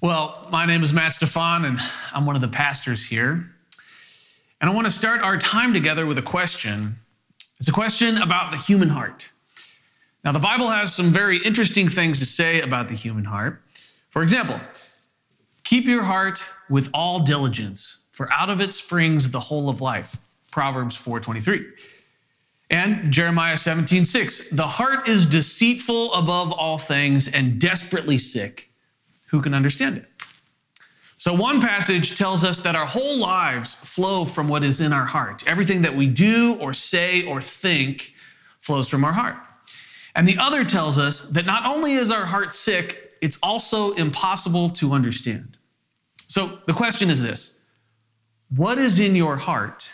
Well, my name is Matt Stefan, and I'm one of the pastors here. And I want to start our time together with a question. It's a question about the human heart. Now, the Bible has some very interesting things to say about the human heart. For example, keep your heart with all diligence, for out of it springs the whole of life. Proverbs 4:23. And Jeremiah 17:6, The heart is deceitful above all things and desperately sick. Who can understand it? So, one passage tells us that our whole lives flow from what is in our heart. Everything that we do or say or think flows from our heart. And the other tells us that not only is our heart sick, it's also impossible to understand. So, the question is this What is in your heart,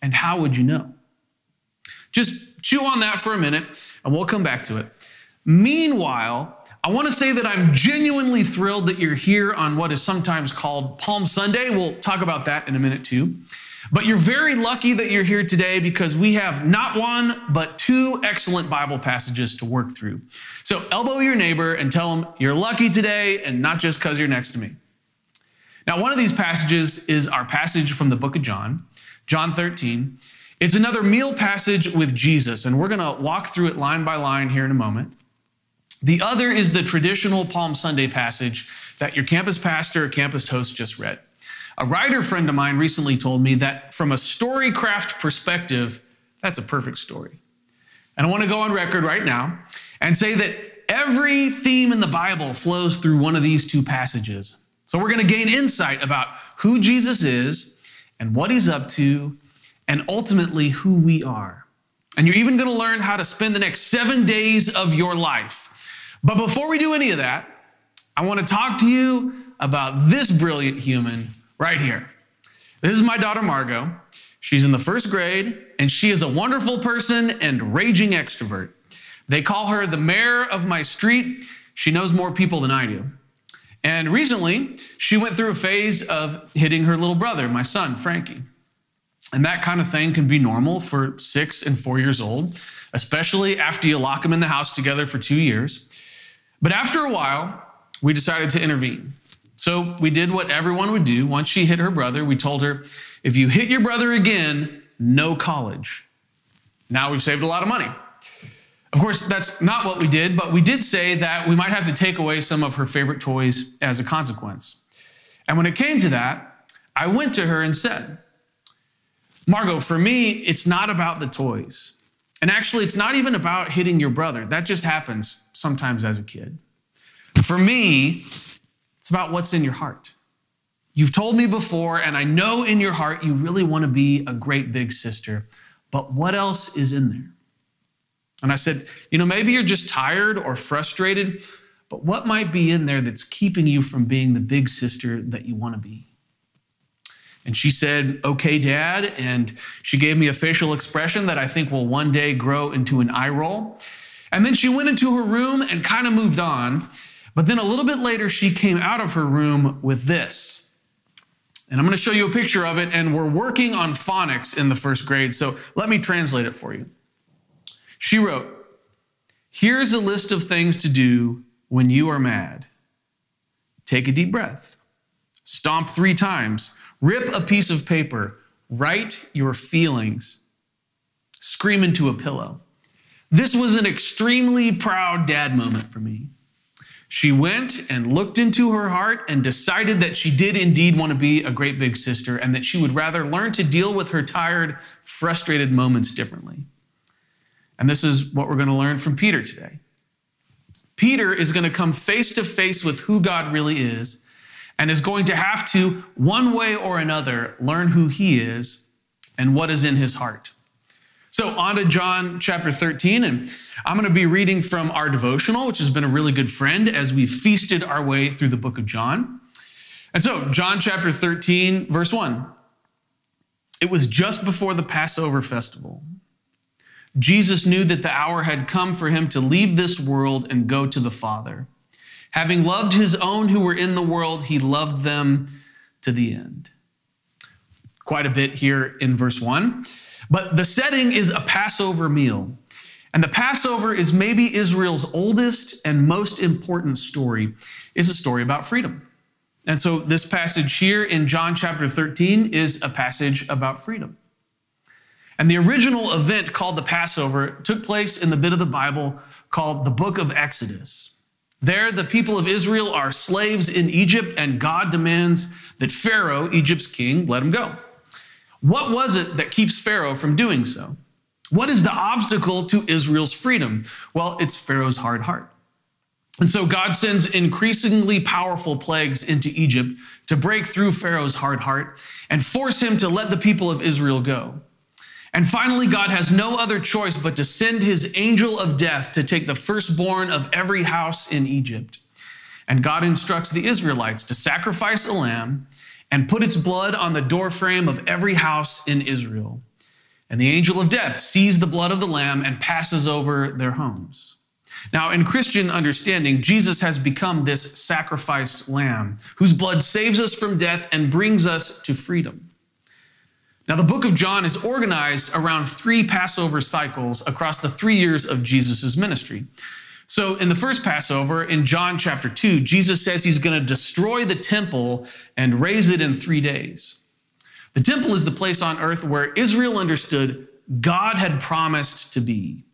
and how would you know? Just chew on that for a minute and we'll come back to it. Meanwhile, I want to say that I'm genuinely thrilled that you're here on what is sometimes called Palm Sunday. We'll talk about that in a minute too. But you're very lucky that you're here today because we have not one, but two excellent Bible passages to work through. So elbow your neighbor and tell them you're lucky today and not just because you're next to me. Now, one of these passages is our passage from the book of John, John 13. It's another meal passage with Jesus, and we're going to walk through it line by line here in a moment. The other is the traditional Palm Sunday passage that your campus pastor or campus host just read. A writer friend of mine recently told me that from a storycraft perspective, that's a perfect story. And I want to go on record right now and say that every theme in the Bible flows through one of these two passages. So we're going to gain insight about who Jesus is and what he's up to and ultimately who we are. And you're even going to learn how to spend the next seven days of your life. But before we do any of that, I want to talk to you about this brilliant human right here. This is my daughter, Margot. She's in the first grade, and she is a wonderful person and raging extrovert. They call her the mayor of my street. She knows more people than I do. And recently, she went through a phase of hitting her little brother, my son, Frankie. And that kind of thing can be normal for six and four years old, especially after you lock them in the house together for two years. But after a while, we decided to intervene. So we did what everyone would do. Once she hit her brother, we told her, if you hit your brother again, no college. Now we've saved a lot of money. Of course, that's not what we did, but we did say that we might have to take away some of her favorite toys as a consequence. And when it came to that, I went to her and said, Margot, for me, it's not about the toys. And actually, it's not even about hitting your brother. That just happens sometimes as a kid. For me, it's about what's in your heart. You've told me before, and I know in your heart you really want to be a great big sister, but what else is in there? And I said, you know, maybe you're just tired or frustrated, but what might be in there that's keeping you from being the big sister that you want to be? And she said, Okay, dad. And she gave me a facial expression that I think will one day grow into an eye roll. And then she went into her room and kind of moved on. But then a little bit later, she came out of her room with this. And I'm going to show you a picture of it. And we're working on phonics in the first grade. So let me translate it for you. She wrote, Here's a list of things to do when you are mad take a deep breath, stomp three times Rip a piece of paper, write your feelings, scream into a pillow. This was an extremely proud dad moment for me. She went and looked into her heart and decided that she did indeed want to be a great big sister and that she would rather learn to deal with her tired, frustrated moments differently. And this is what we're going to learn from Peter today. Peter is going to come face to face with who God really is and is going to have to, one way or another, learn who he is and what is in his heart. So, on to John chapter 13, and I'm going to be reading from our devotional, which has been a really good friend as we feasted our way through the book of John. And so, John chapter 13, verse 1. It was just before the Passover festival. Jesus knew that the hour had come for him to leave this world and go to the Father. Having loved his own who were in the world, he loved them to the end. Quite a bit here in verse 1. But the setting is a Passover meal. And the Passover is maybe Israel's oldest and most important story. It's a story about freedom. And so this passage here in John chapter 13 is a passage about freedom. And the original event called the Passover took place in the bit of the Bible called the book of Exodus. There, the people of Israel are slaves in Egypt, and God demands that Pharaoh, Egypt's king, let them go. What was it that keeps Pharaoh from doing so? What is the obstacle to Israel's freedom? Well, it's Pharaoh's hard heart. And so God sends increasingly powerful plagues into Egypt to break through Pharaoh's hard heart and force him to let the people of Israel go. And finally, God has no other choice but to send his angel of death to take the firstborn of every house in Egypt. And God instructs the Israelites to sacrifice a lamb and put its blood on the doorframe of every house in Israel. And the angel of death sees the blood of the lamb and passes over their homes. Now, in Christian understanding, Jesus has become this sacrificed lamb whose blood saves us from death and brings us to freedom. Now, the book of John is organized around three Passover cycles across the three years of Jesus' ministry. So, in the first Passover, in John chapter 2, Jesus says he's going to destroy the temple and raise it in three days. The temple is the place on earth where Israel understood God had promised to be.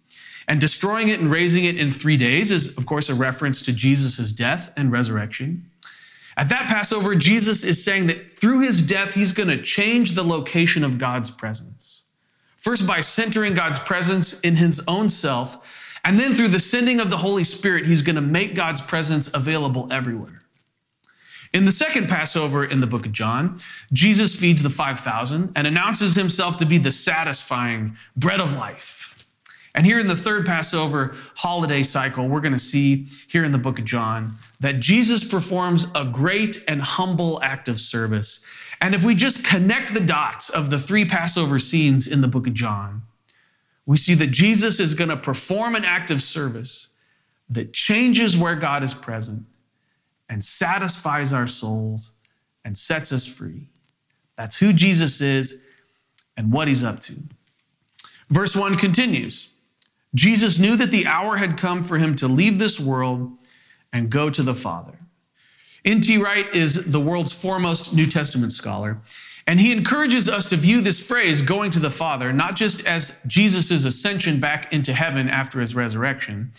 And destroying it and raising it in three days is, of course, a reference to Jesus' death and resurrection. At that Passover, Jesus is saying that through his death, he's going to change the location of God's presence. First, by centering God's presence in his own self, and then through the sending of the Holy Spirit, he's going to make God's presence available everywhere. In the second Passover in the book of John, Jesus feeds the 5,000 and announces himself to be the satisfying bread of life. And here in the third Passover holiday cycle, we're going to see here in the book of John that Jesus performs a great and humble act of service. And if we just connect the dots of the three Passover scenes in the book of John, we see that Jesus is going to perform an act of service that changes where God is present and satisfies our souls and sets us free. That's who Jesus is and what he's up to. Verse 1 continues. Jesus knew that the hour had come for him to leave this world and go to the Father. N.T. Wright is the world's foremost New Testament scholar, and he encourages us to view this phrase, going to the Father, not just as Jesus' ascension back into heaven after his resurrection,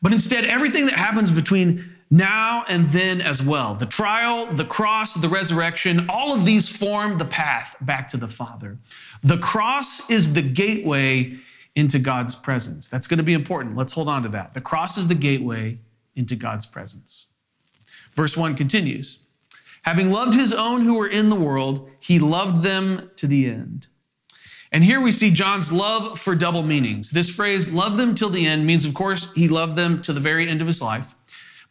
but instead everything that happens between now and then as well. The trial, the cross, the resurrection, all of these form the path back to the Father. The cross is the gateway into God's presence. That's going to be important. Let's hold on to that. The cross is the gateway into God's presence. Verse 1 continues Having loved his own who were in the world, he loved them to the end. And here we see John's love for double meanings. This phrase, love them till the end, means, of course, he loved them to the very end of his life,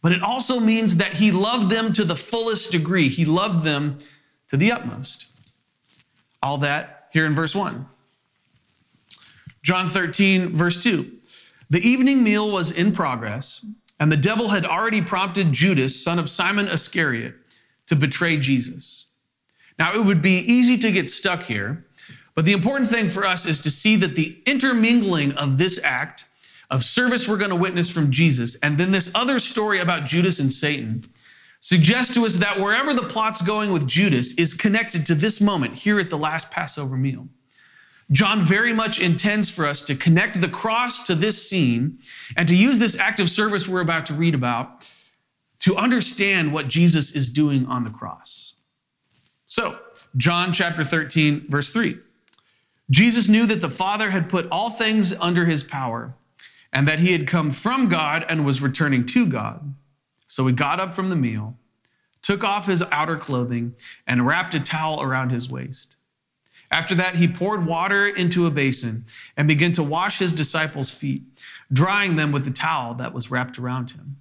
but it also means that he loved them to the fullest degree. He loved them to the utmost. All that here in verse 1. John 13, verse 2. The evening meal was in progress, and the devil had already prompted Judas, son of Simon Iscariot, to betray Jesus. Now, it would be easy to get stuck here, but the important thing for us is to see that the intermingling of this act of service we're going to witness from Jesus, and then this other story about Judas and Satan, suggests to us that wherever the plot's going with Judas is connected to this moment here at the last Passover meal. John very much intends for us to connect the cross to this scene and to use this act of service we're about to read about to understand what Jesus is doing on the cross. So, John chapter 13, verse 3. Jesus knew that the Father had put all things under his power and that he had come from God and was returning to God. So he got up from the meal, took off his outer clothing, and wrapped a towel around his waist. After that, he poured water into a basin and began to wash his disciples' feet, drying them with the towel that was wrapped around him.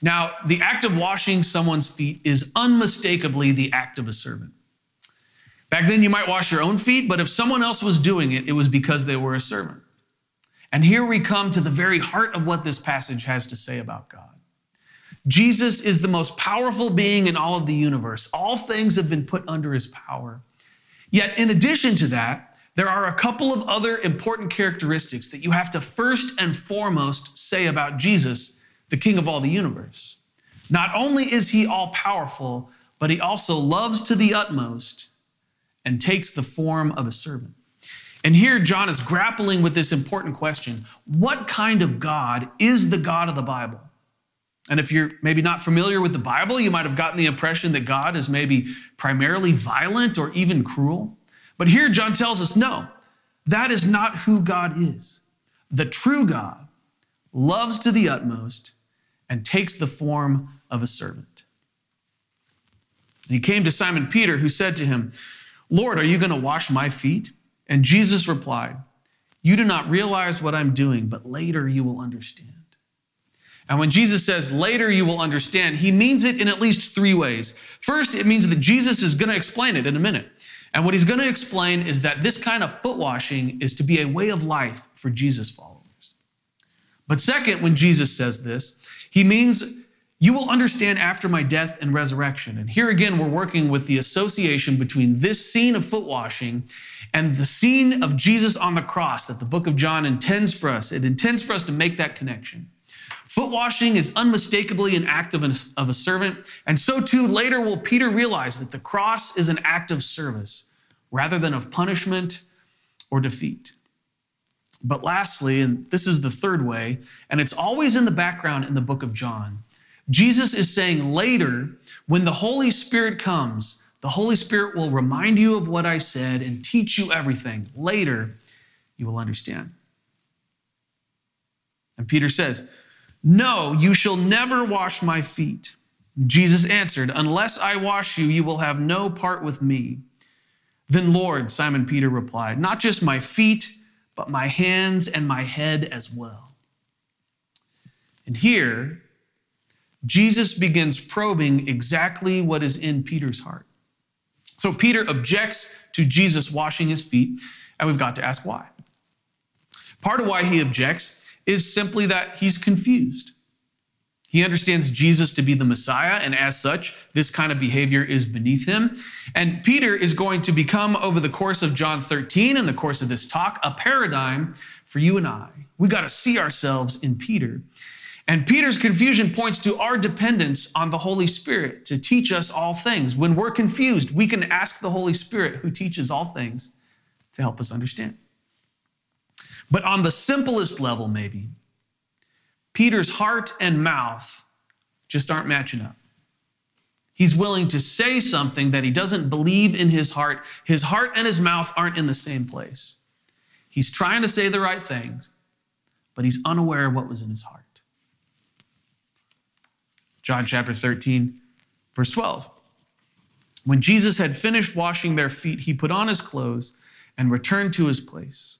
Now, the act of washing someone's feet is unmistakably the act of a servant. Back then, you might wash your own feet, but if someone else was doing it, it was because they were a servant. And here we come to the very heart of what this passage has to say about God. Jesus is the most powerful being in all of the universe. All things have been put under his power. Yet, in addition to that, there are a couple of other important characteristics that you have to first and foremost say about Jesus, the King of all the universe. Not only is he all powerful, but he also loves to the utmost and takes the form of a servant. And here, John is grappling with this important question What kind of God is the God of the Bible? And if you're maybe not familiar with the Bible, you might have gotten the impression that God is maybe primarily violent or even cruel. But here, John tells us no, that is not who God is. The true God loves to the utmost and takes the form of a servant. he came to Simon Peter, who said to him, Lord, are you going to wash my feet? And Jesus replied, You do not realize what I'm doing, but later you will understand. And when Jesus says later you will understand, he means it in at least three ways. First, it means that Jesus is going to explain it in a minute. And what he's going to explain is that this kind of foot washing is to be a way of life for Jesus followers. But second, when Jesus says this, he means you will understand after my death and resurrection. And here again, we're working with the association between this scene of foot washing and the scene of Jesus on the cross that the book of John intends for us. It intends for us to make that connection. Foot washing is unmistakably an act of, an, of a servant, and so too later will Peter realize that the cross is an act of service rather than of punishment or defeat. But lastly, and this is the third way, and it's always in the background in the book of John, Jesus is saying later, when the Holy Spirit comes, the Holy Spirit will remind you of what I said and teach you everything. Later, you will understand. And Peter says, No, you shall never wash my feet. Jesus answered, Unless I wash you, you will have no part with me. Then, Lord, Simon Peter replied, Not just my feet, but my hands and my head as well. And here, Jesus begins probing exactly what is in Peter's heart. So Peter objects to Jesus washing his feet, and we've got to ask why. Part of why he objects is simply that he's confused. He understands Jesus to be the Messiah, and as such, this kind of behavior is beneath him. And Peter is going to become, over the course of John 13, in the course of this talk, a paradigm for you and I. We got to see ourselves in Peter. And Peter's confusion points to our dependence on the Holy Spirit to teach us all things. When we're confused, we can ask the Holy Spirit, who teaches all things, to help us understand. But on the simplest level, maybe, Peter's heart and mouth just aren't matching up. He's willing to say something that he doesn't believe in his heart. His heart and his mouth aren't in the same place. He's trying to say the right things, but he's unaware of what was in his heart. John chapter 13, verse 12. When Jesus had finished washing their feet, he put on his clothes and returned to his place.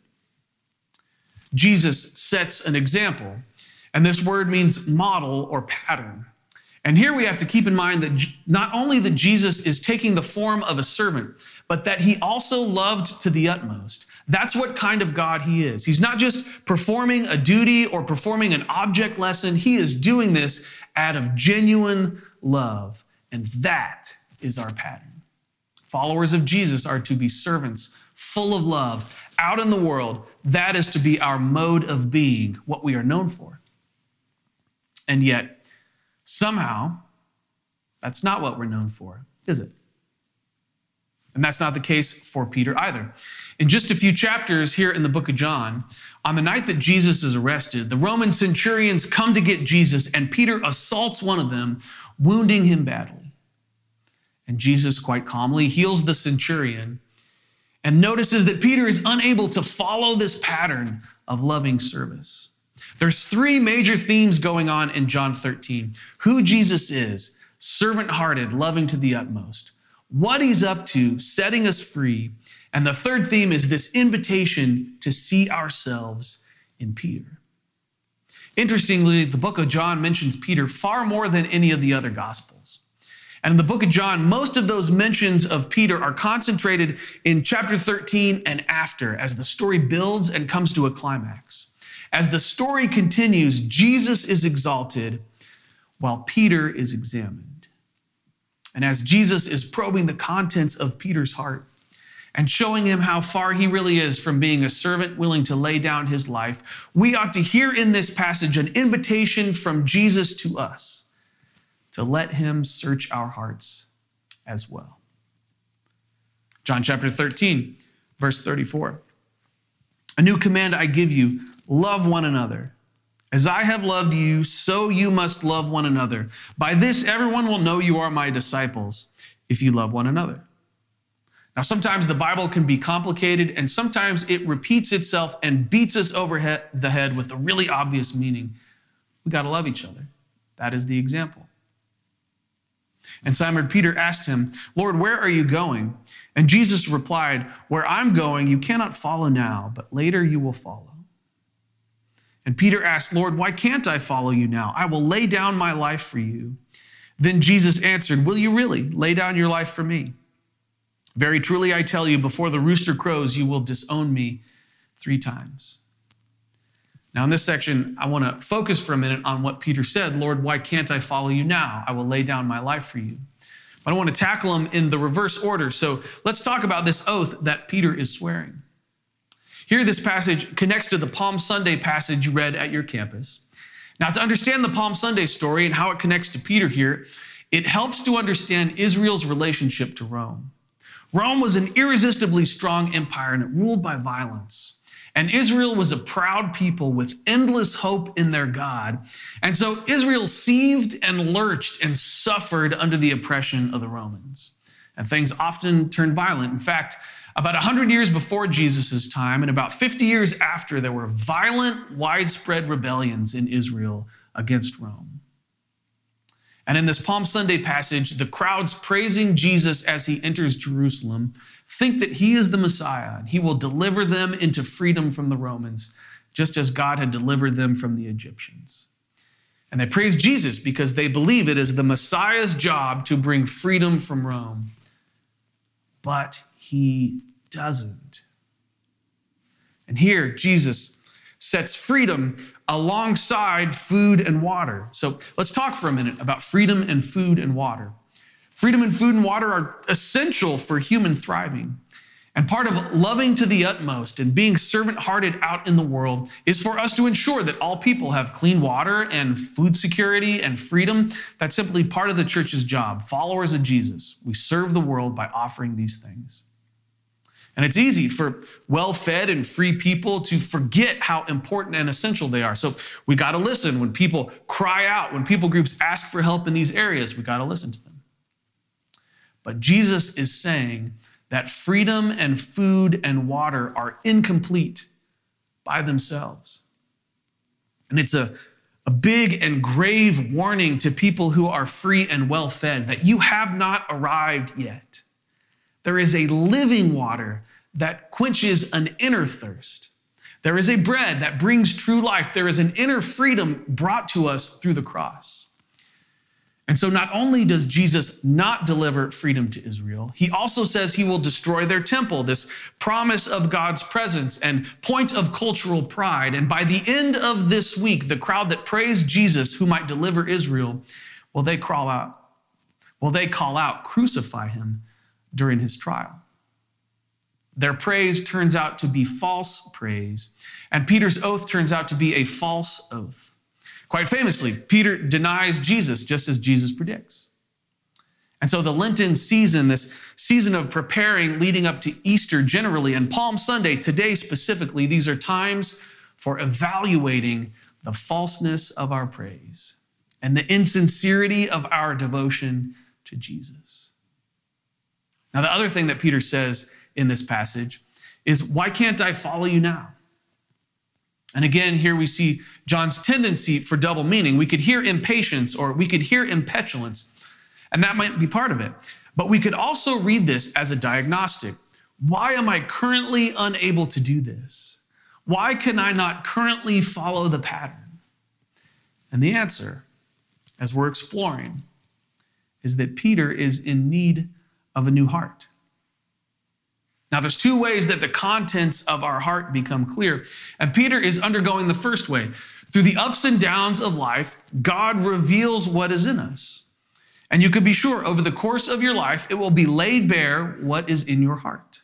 Jesus sets an example, and this word means model or pattern. And here we have to keep in mind that not only that Jesus is taking the form of a servant, but that he also loved to the utmost. That's what kind of God he is. He's not just performing a duty or performing an object lesson, he is doing this out of genuine love. And that is our pattern. Followers of Jesus are to be servants full of love out in the world. That is to be our mode of being, what we are known for. And yet, somehow, that's not what we're known for, is it? And that's not the case for Peter either. In just a few chapters here in the book of John, on the night that Jesus is arrested, the Roman centurions come to get Jesus, and Peter assaults one of them, wounding him badly. And Jesus, quite calmly, heals the centurion and notices that Peter is unable to follow this pattern of loving service. There's three major themes going on in John 13 who Jesus is, servant hearted, loving to the utmost what he's up to, setting us free. And the third theme is this invitation to see ourselves in Peter. Interestingly, the book of John mentions Peter far more than any of the other gospels. And in the book of John, most of those mentions of Peter are concentrated in chapter 13 and after as the story builds and comes to a climax. As the story continues, Jesus is exalted while Peter is examined. And as Jesus is probing the contents of Peter's heart and showing him how far he really is from being a servant willing to lay down his life, we ought to hear in this passage an invitation from Jesus to us to let him search our hearts as well. John chapter 13, verse 34. A new command I give you love one another. As I have loved you, so you must love one another. By this, everyone will know you are my disciples if you love one another. Now, sometimes the Bible can be complicated, and sometimes it repeats itself and beats us over the head with a really obvious meaning. We got to love each other. That is the example. And Simon Peter asked him, Lord, where are you going? And Jesus replied, Where I'm going, you cannot follow now, but later you will follow. And Peter asked, Lord, why can't I follow you now? I will lay down my life for you. Then Jesus answered, Will you really lay down your life for me? Very truly, I tell you, before the rooster crows, you will disown me three times. Now, in this section, I want to focus for a minute on what Peter said Lord, why can't I follow you now? I will lay down my life for you. But I want to tackle them in the reverse order. So let's talk about this oath that Peter is swearing. Here, this passage connects to the Palm Sunday passage you read at your campus. Now, to understand the Palm Sunday story and how it connects to Peter here, it helps to understand Israel's relationship to Rome. Rome was an irresistibly strong empire and it ruled by violence. And Israel was a proud people with endless hope in their God. And so Israel seethed and lurched and suffered under the oppression of the Romans. And things often turned violent. In fact, about 100 years before Jesus' time and about 50 years after, there were violent, widespread rebellions in Israel against Rome. And in this Palm Sunday passage, the crowds praising Jesus as he enters Jerusalem think that he is the Messiah and he will deliver them into freedom from the Romans, just as God had delivered them from the Egyptians. And they praise Jesus because they believe it is the Messiah's job to bring freedom from Rome. But he doesn't. And here, Jesus sets freedom alongside food and water. So let's talk for a minute about freedom and food and water. Freedom and food and water are essential for human thriving. And part of loving to the utmost and being servant hearted out in the world is for us to ensure that all people have clean water and food security and freedom. That's simply part of the church's job. Followers of Jesus, we serve the world by offering these things. And it's easy for well fed and free people to forget how important and essential they are. So we got to listen when people cry out, when people groups ask for help in these areas, we got to listen to them. But Jesus is saying that freedom and food and water are incomplete by themselves. And it's a, a big and grave warning to people who are free and well fed that you have not arrived yet. There is a living water that quenches an inner thirst. There is a bread that brings true life. There is an inner freedom brought to us through the cross. And so, not only does Jesus not deliver freedom to Israel, he also says he will destroy their temple, this promise of God's presence and point of cultural pride. And by the end of this week, the crowd that praised Jesus, who might deliver Israel, will they crawl out? Will they call out, crucify him during his trial? Their praise turns out to be false praise, and Peter's oath turns out to be a false oath. Quite famously, Peter denies Jesus just as Jesus predicts. And so the Lenten season, this season of preparing leading up to Easter generally, and Palm Sunday today specifically, these are times for evaluating the falseness of our praise and the insincerity of our devotion to Jesus. Now, the other thing that Peter says in this passage is why can't I follow you now? And again, here we see John's tendency for double meaning. We could hear impatience or we could hear impetulance, and that might be part of it. But we could also read this as a diagnostic. Why am I currently unable to do this? Why can I not currently follow the pattern? And the answer, as we're exploring, is that Peter is in need of a new heart. Now, there's two ways that the contents of our heart become clear. And Peter is undergoing the first way. Through the ups and downs of life, God reveals what is in us. And you could be sure over the course of your life, it will be laid bare what is in your heart.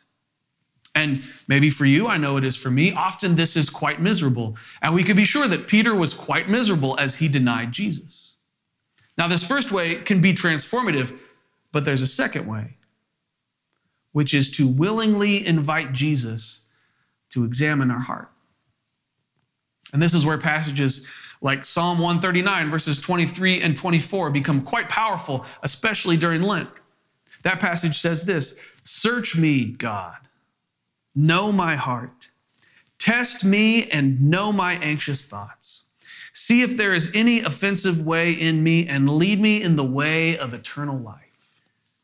And maybe for you, I know it is for me, often this is quite miserable. And we could be sure that Peter was quite miserable as he denied Jesus. Now, this first way can be transformative, but there's a second way which is to willingly invite Jesus to examine our heart. And this is where passages like Psalm 139, verses 23 and 24, become quite powerful, especially during Lent. That passage says this Search me, God, know my heart, test me and know my anxious thoughts. See if there is any offensive way in me and lead me in the way of eternal life.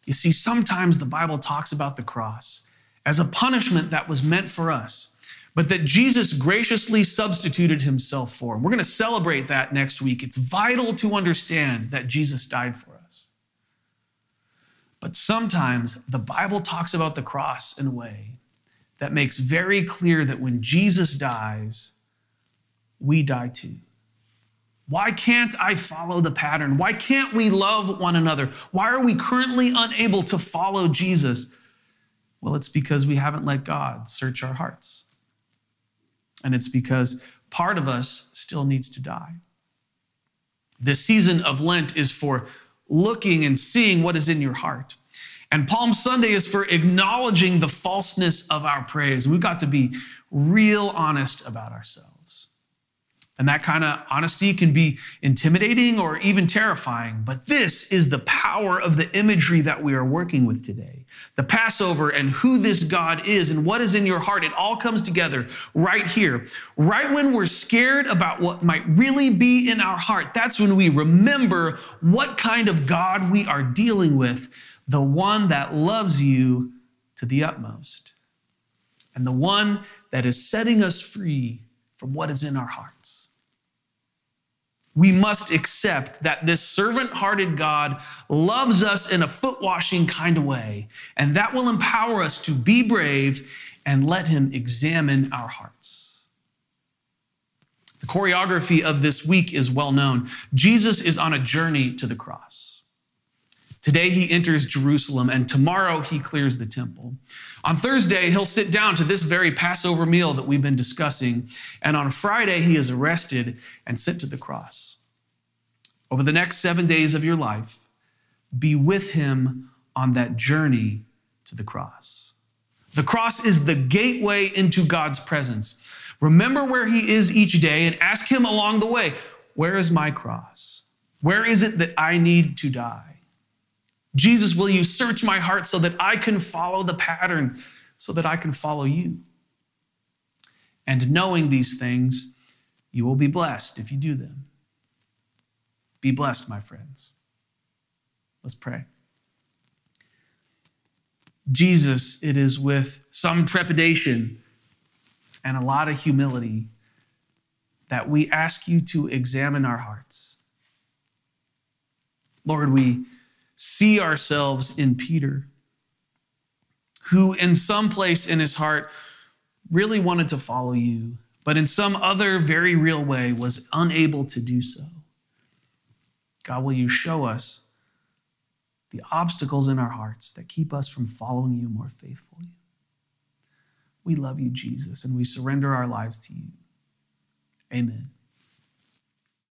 You see, sometimes the Bible talks about the cross as a punishment that was meant for us, but that Jesus graciously substituted himself for. We're going to celebrate that next week. It's vital to understand that Jesus died for us. But sometimes the Bible talks about the cross in a way that makes very clear that when Jesus dies, we die too. Why can't I follow the pattern? Why can't we love one another? Why are we currently unable to follow Jesus? Well, it's because we haven't let God search our hearts. And it's because part of us still needs to die. The season of Lent is for looking and seeing what is in your heart. And Palm Sunday is for acknowledging the falseness of our praise. We've got to be real honest about ourselves. And that kind of honesty can be intimidating or even terrifying. But this is the power of the imagery that we are working with today. The Passover and who this God is and what is in your heart. It all comes together right here. Right when we're scared about what might really be in our heart, that's when we remember what kind of God we are dealing with the one that loves you to the utmost, and the one that is setting us free from what is in our hearts we must accept that this servant hearted God loves us in a foot washing kind of way, and that will empower us to be brave and let Him examine our hearts. The choreography of this week is well known. Jesus is on a journey to the cross. Today he enters Jerusalem, and tomorrow he clears the temple. On Thursday, he'll sit down to this very Passover meal that we've been discussing. And on Friday, he is arrested and sent to the cross. Over the next seven days of your life, be with him on that journey to the cross. The cross is the gateway into God's presence. Remember where he is each day and ask him along the way, Where is my cross? Where is it that I need to die? Jesus, will you search my heart so that I can follow the pattern, so that I can follow you? And knowing these things, you will be blessed if you do them. Be blessed, my friends. Let's pray. Jesus, it is with some trepidation and a lot of humility that we ask you to examine our hearts. Lord, we see ourselves in Peter, who in some place in his heart really wanted to follow you, but in some other very real way was unable to do so. God, will you show us the obstacles in our hearts that keep us from following you more faithfully? We love you, Jesus, and we surrender our lives to you. Amen.